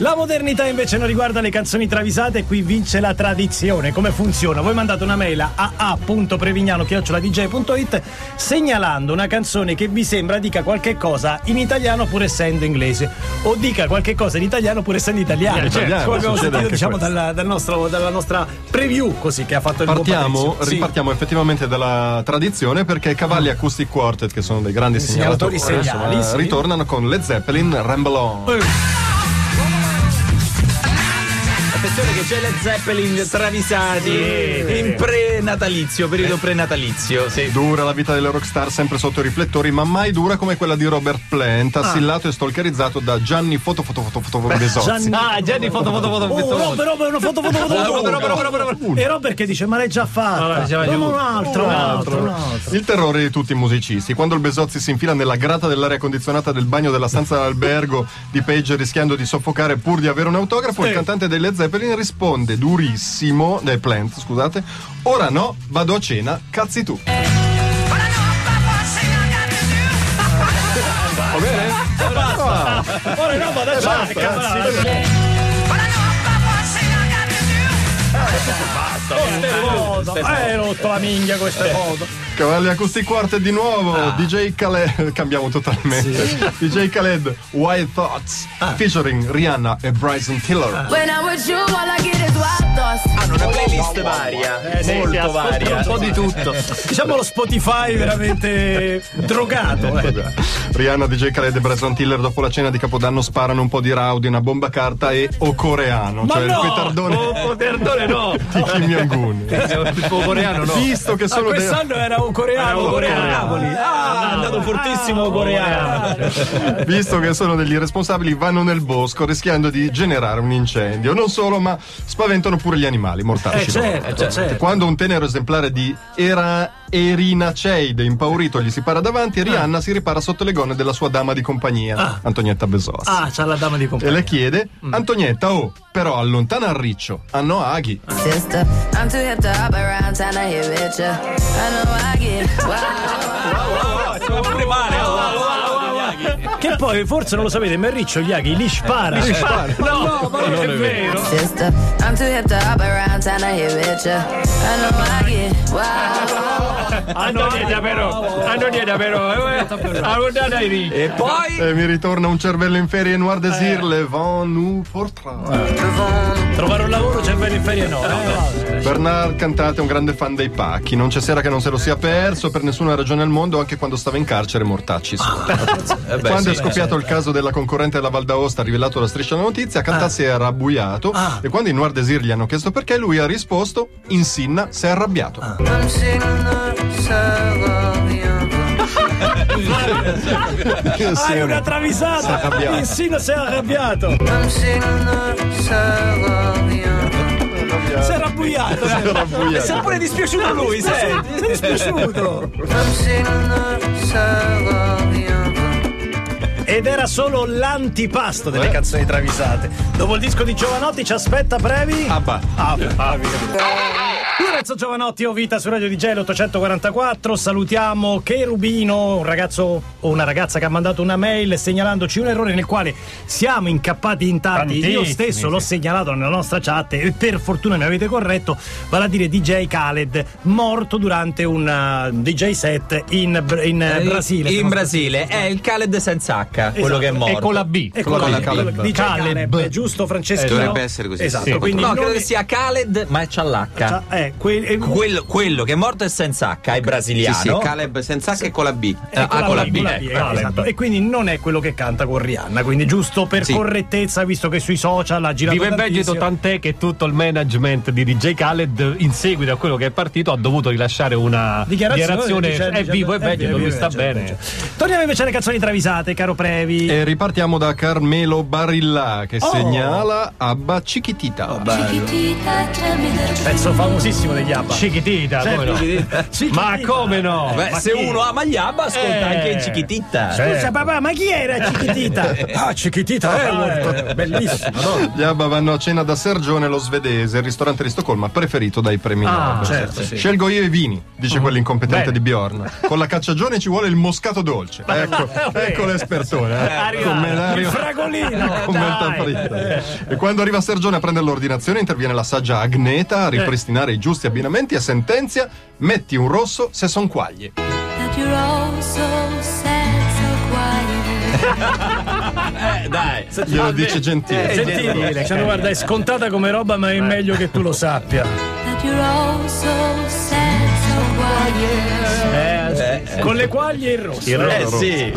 La modernità invece non riguarda le canzoni travisate, qui vince la tradizione. Come funziona? Voi mandate una mail a a.prevignano.dj.it segnalando una canzone che vi sembra dica qualche cosa in italiano pur essendo inglese o dica qualche cosa in italiano pur essendo italiano. In italiano, Come abbiamo sentito diciamo dalla, dal nostro- dalla nostra preview così che ha fatto il Partiamo, Patrizio. Sì. ripartiamo effettivamente dalla tradizione perché i Cavalli Acoustic Quartet, che sono dei grandi Segnalatori segnalatori, seriali, insomma, sì. ritornano con Led Zeppelin Ramble On. Attenzione che c'è Led Zeppelin travisati in pre-natalizio, periodo pre-natalizio. Sì. Dura la vita delle rockstar sempre sotto i riflettori, ma mai dura come quella di Robert Plant, assillato e stalkerizzato da Gianni Foto Foto Foto Foto Besozzi. Gianni- Ah, Gianni, foto, foto, foto, Oh, foto. Robert, Robert, una foto, foto, foto, foto. Robert, Robert, Robert, Robert. E Robert che dice, ma l'hai già fatta. Allora, un altro, un altro, un altro. Il terrore di tutti i musicisti. Quando il Besozzi si infila nella grata dell'aria condizionata del bagno della stanza dell'albergo di Page rischiando di soffocare pur di avere un autografo, il cantante dei Led Zeppelin risponde durissimo, dei Plant, scusate, ora no, vado a cena, cazzi tu. Va bene? Ora no, vado a cena, cazzo. Queste foto. Eh, hai rotto la minchia queste foto. Cavalli Acoustic Quartet di nuovo, DJ Khaled, cambiamo totalmente. DJ Khaled, Wild Thoughts, featuring Rihanna e Bryson Tiller. When una playlist varia, molto varia. Un po' di tutto. Diciamo lo Spotify veramente drogato. eh. Rihanna, DJ Khaled e Bryson Tiller dopo la cena di Capodanno sparano un po' di rowdy, una bomba carta e o coreano, Ma cioè no! il petardone Oh, perdone no. di Kim Jong-un. Tipo coreano no. Visto che Ah, sono dei- quest'anno era un coreano. Un coreano. Napoli. Ah, è andato fortissimo coreano. Visto che sono degli irresponsabili, vanno nel bosco rischiando di generare un incendio. Non solo, ma spaventano pure gli animali, mortacci. Eh certo, certo. Quando un tenero esemplare di Era Erinaceide impaurito gli si para davanti, Rihanna si ripara sotto le gonne della sua dama di compagnia, Antonietta Besozzi. Ah, c'ha la dama di E compagnia. le chiede, Antonietta, oh, però allontana il riccio, hanno aghi. Sister, I'm too hip to hop around town to hit with ya. I know I get wild. pure male. oh, oh, oh, Che poi forse non lo sapete, ma il Riccio Iaghi li spara. No, ma non è vero. Sister, I'm too hip to hop around town to hit with ya. I know I get wild. Antonietta però, Antonietta però, i ricchi. E poi E mi ritorna un cervello in ferie Noir Désir, le vent nous portera. Trovare un lavoro bello in ferie no. eh. Bernard Cantate è un grande fan dei pacchi, non c'è sera che non se lo sia perso per nessuna ragione al mondo, anche quando stava in carcere mortacci. Eh beh, quando sì, è scoppiato il caso della concorrente della Val d'Aosta, rivelato la striscia della notizia, Cantate si è arrabbuiato e quando i Noir Désir gli hanno chiesto perché, lui ha risposto: in Sinna si è arrabbiato. Ah, è una travisata. arrabbiato. Sino si è arrabbiato. Si è arrabbuiato. Si è arrabbuiato. Si è pure dispiaciuto lui, senti. Si è dispiaciuto. Ed era solo l'antipasto delle canzoni travisate. Dopo il disco di Giovanotti ci aspetta Previ. Abba. Ah, bravi, capito. Lorenzo Giovanotti o Vita su Radio DJ l'844 salutiamo Cherubino un ragazzo o una ragazza che ha mandato una mail segnalandoci un errore nel quale siamo incappati in tanti io stesso l'ho segnalato nella nostra chat e per fortuna mi avete corretto vale a dire DJ Khaled morto durante un uh, DJ set in, in, eh, Brasile In Brasile è il Khaled senza H, quello che è morto. E con la B. e con Con la la Caleb. DJ Caleb. Caleb, giusto Francesco? Dovrebbe essere così. Esatto, Sì. quindi No, non credo è- che sia Khaled, ma c'ha l'H. eh, que- eh, Quello, quello che è morto è senza H, è Sì, brasiliano. sì, Caleb senza H e con la B. Eh, Ah, con la B, eh, Caleb. esatto. E quindi non è quello che canta con Rihanna. Quindi, giusto per Sì. correttezza, visto che sui social ha girato. Vivo e vegeto tant'è che tutto il management di DJ Khaled in seguito a quello che è partito ha dovuto rilasciare una Dichiarazione, dichiarazione dicendo- è vivo e vegeto, è lui sta bene. Torniamo invece alle canzoni travisate, caro Previ. E ripartiamo da Carmelo Barilla che Oh. segnala Abba Chiquitita. Pezzo famosissimo degli Abba. Chiquitita, Certo. come no? Chiquitita. Ma come no? Beh, Ma se chi? uno ama gli ABBA, ascolta Eh. anche in Chiquitita. Scusa papà, ma chi era Chiquitita? ah, Chiquitita Hayward. Bellissimo. no? Gli Abba vanno a cena da Sergione lo svedese, il ristorante di Stoccolma preferito dai premi Ah, Nobel. certo, sì. Scelgo io i vini, dice quell'incompetente Bene. di Bjorn. Con la cacciagione ci vuole il moscato dolce. Ecco, ecco l'espertone. Sergione. eh. Come Il Dario- fragolino. Fritta. E quando arriva Sergione a prendere l'ordinazione, interviene la saggia Agneta a ripristinare i giusti abbinamenti e sentenzia: metti un rosso se son quaglie. That you're all so sad, so quiet. Eh, dai. Glielo dice gentile. Gentile, cioè, guarda, è scontata come roba, ma è meglio che tu lo sappia. That you're all so sad, so quiet. Con le quaglie il rosso. Il Eh rosso. sì.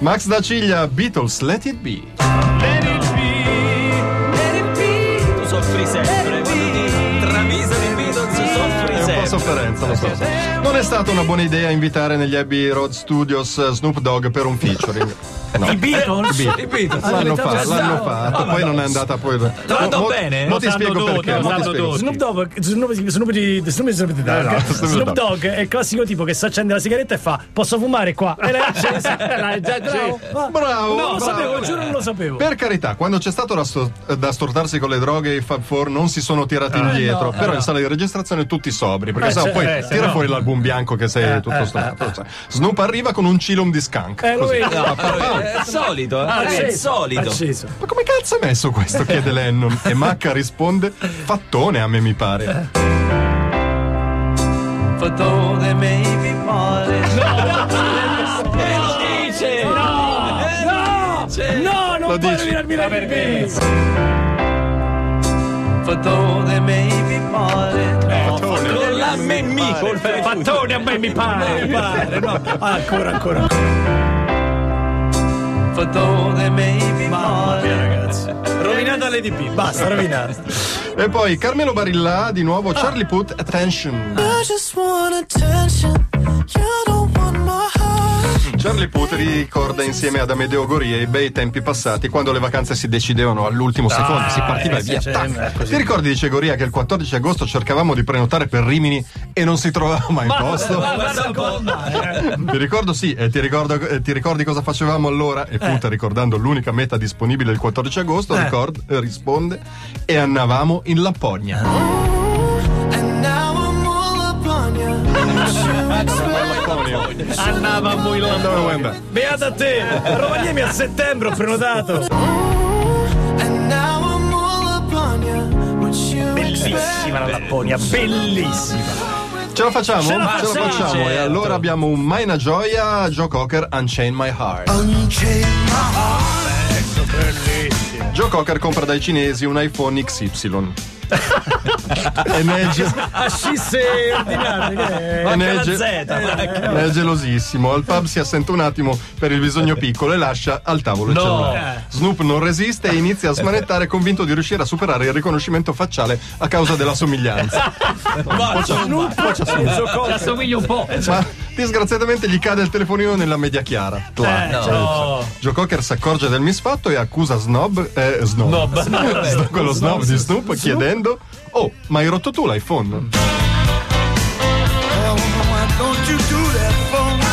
Max da Ciglia, Beatles, Let It Be. Tu soffri sempre. Quando ti travisano i Beatles, soffri È un po' sempre. sofferenza, lo so. Non è stata una buona idea invitare negli Abbey Road Studios eh, Snoop Dogg per un featuring. No. I Beatles? I Beatles. L'hanno, fa- diventato l'hanno fatto, poi non è andata poi. Tratto Mo- bene? Mo ti spiego tutti, perché. ti spiego. tutti. Snoop Dogg, Snoop, Snoop, di- Snoop, Snoop, Dogg. Snoop Snoop Dogg. È il classico tipo che si accende la sigaretta e fa posso fumare qua? E l'hai accesa. Bravo, No, bravo. non lo sapevo, giuro non lo sapevo. Per carità, quando c'è stato da, sto- da stortarsi con le droghe, i Fab Four non si sono tirati indietro. no, però eh, in sala di registrazione tutti sobri, perché Eh, sennò sì, poi eh, tira no. fuori l'album bianco che sei tutto eh, stornato. Cioè, Snoop arriva con un cilum di skunk. Eh, vedi. No, è il solito, eh. È il Acceso, solito. acceso. Ma come cazzo è messo questo? chiede Lennon. E Macca risponde: Fattone a me mi pare. E lo dice! No! No, non Lo puoi rovinarmi la perché. Con la memmi, col Fattone a me mi pare. pare, no. Ah, ancora, ancora. Mamma mia, ragazzi. Rovinata l'EDP, basta, rovinata. E poi Carmelo Barilla, di nuovo Charlie Put, Attention. I just want attention. You don't. Charlie Put ricorda insieme ad Amedeo Goria i bei tempi passati quando le vacanze si decidevano all'ultimo secondo, si partiva eh, via. tac. Ti ricordi, dice Goria, che il 14 agosto cercavamo di prenotare per Rimini e non si trovava mai posto? Guarda un po'. Ti ricordo sì, e ti, ricordo- e ti ricordi cosa facevamo allora? E Put, ricordando l'unica meta disponibile il 14 agosto, ricord- eh, risponde e andavamo in Lapponia. And now I'm all up on you. In Londra. Beata a te! Rovagliemi a settembre, ho prenotato. Bellissima la Lapponia, bellissima. Ce la facciamo? Ce la Ce la facciamo, facciamo. E certo. allora abbiamo un Maina Gioia, Joe Cocker, Unchain My Heart. Unchain my heart. Joe Cocker compra dai cinesi un iPhone XY. E ne è, ge- Ascisse ordinate, che è? è la ge- Z. ne è gelosissimo. Al pub si assenta un attimo per il bisogno piccolo e lascia al tavolo il No. cellulare. Snoop non resiste e inizia a smanettare convinto di riuscire a superare il riconoscimento facciale a causa della somiglianza. Ci assomiglia un po'. Ma disgraziatamente gli cade il telefonino nella media chiara. Tla. No. Joe Cocker si accorge del misfatto e accusa Snob, eh, Snob, Snob, quello Snob di Snoop chiedendo Oh, ma hai rotto tu l'iPhone? Oh, why don't you do that for me?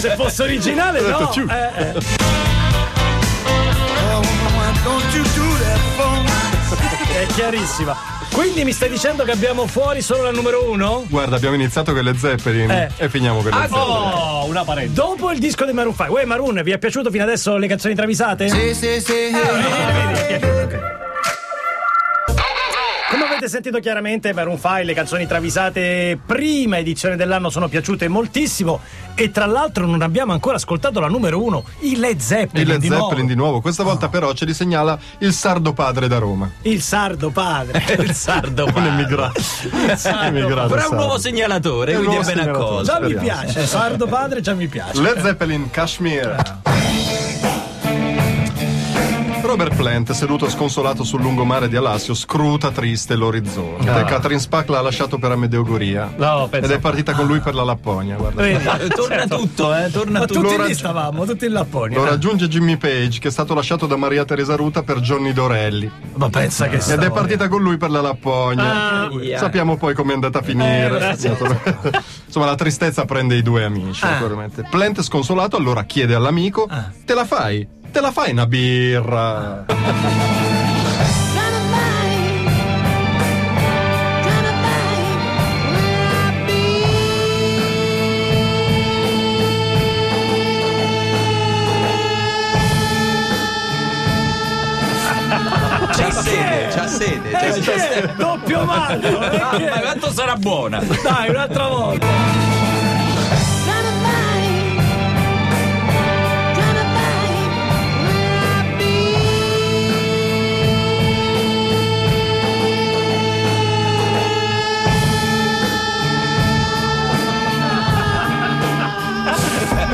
Se fosse originale, no. Eh, eh. È chiarissima. Quindi mi stai dicendo che abbiamo fuori solo la numero uno? Guarda, abbiamo iniziato con le Zeppelin Eh. e finiamo con le Zeppelin. Oh, una parente. Dopo il disco di Maroon 5. Uè, Maroon, vi è piaciuto fino adesso le canzoni travisate? Sì, sì, sì. Come avete sentito chiaramente, Maroon 5, le canzoni travisate prima edizione dell'anno sono piaciute moltissimo e tra l'altro non abbiamo ancora ascoltato la numero uno, i Led Zeppelin. Il Led di Zeppelin nuovo. di nuovo, questa volta però ce li segnala il sardo padre da Roma. Il sardo padre. Il sardo. Un padre. emigrato. emigrato Però è un sardo. nuovo segnalatore, È un quindi è nuovo ben segnalatore. accolto. Già mi piace, sardo padre già mi piace. Led Zeppelin Kashmir. Robert Plant, seduto sconsolato sul lungomare di Alassio, scruta triste l'orizzonte. Ah. Catherine Spack l'ha lasciato per Amedeo Goria. No, penso. Ed è partita con lui per la Lapponia. Guarda. Vedi? Eh, Torna tutto, eh, torna tutto. tutti Lo lì raggi- stavamo, tutti in Lapponia. Lo raggiunge Jimmy Page, che è stato lasciato da Maria Teresa Ruta per Johnny Dorelli. Ma pensa che Ed è partita con lui per la Lapponia. Ah, via. Sappiamo poi com'è andata a finire. Insomma, la tristezza prende i due amici, naturalmente. Plant sconsolato allora chiede all'amico: Te la fai? te la fai una birra? C'ha sede, c'ha sede, eh, c'ha sede. Doppio mano! Eh, ah, ma quanto sarà buona? Dai, un'altra volta!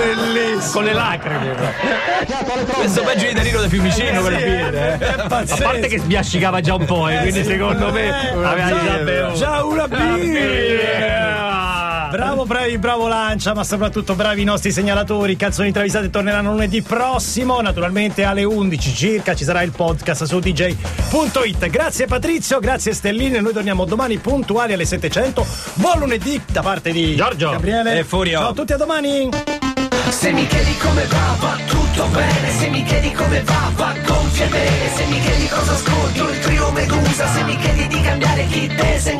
Bellissimo! Con le lacrime. Questo peggio di Danilo da Fiumicino Eh, per sì, dire. è A pazzesco. parte che sbiascicava già un po', eh, quindi secondo me Eh, aveva già- bevuto. Già una birra! Bravo, bravi, bravo Lancia, ma soprattutto bravi i nostri segnalatori. Canzoni travisate torneranno lunedì prossimo. Naturalmente alle 11 circa ci sarà il podcast su dj.it. Grazie Patrizio, grazie Stellini. Noi torniamo domani puntuali alle 700. Buon lunedì da parte di Giorgio. Gabriele. E Furio. Ciao a tutti, a domani. Se mi chiedi come va, va tutto bene. Se mi chiedi come va, va gonfie bene. Se mi chiedi cosa ascolto, il trio Medusa. Se mi chiedi di cambiare chi te, se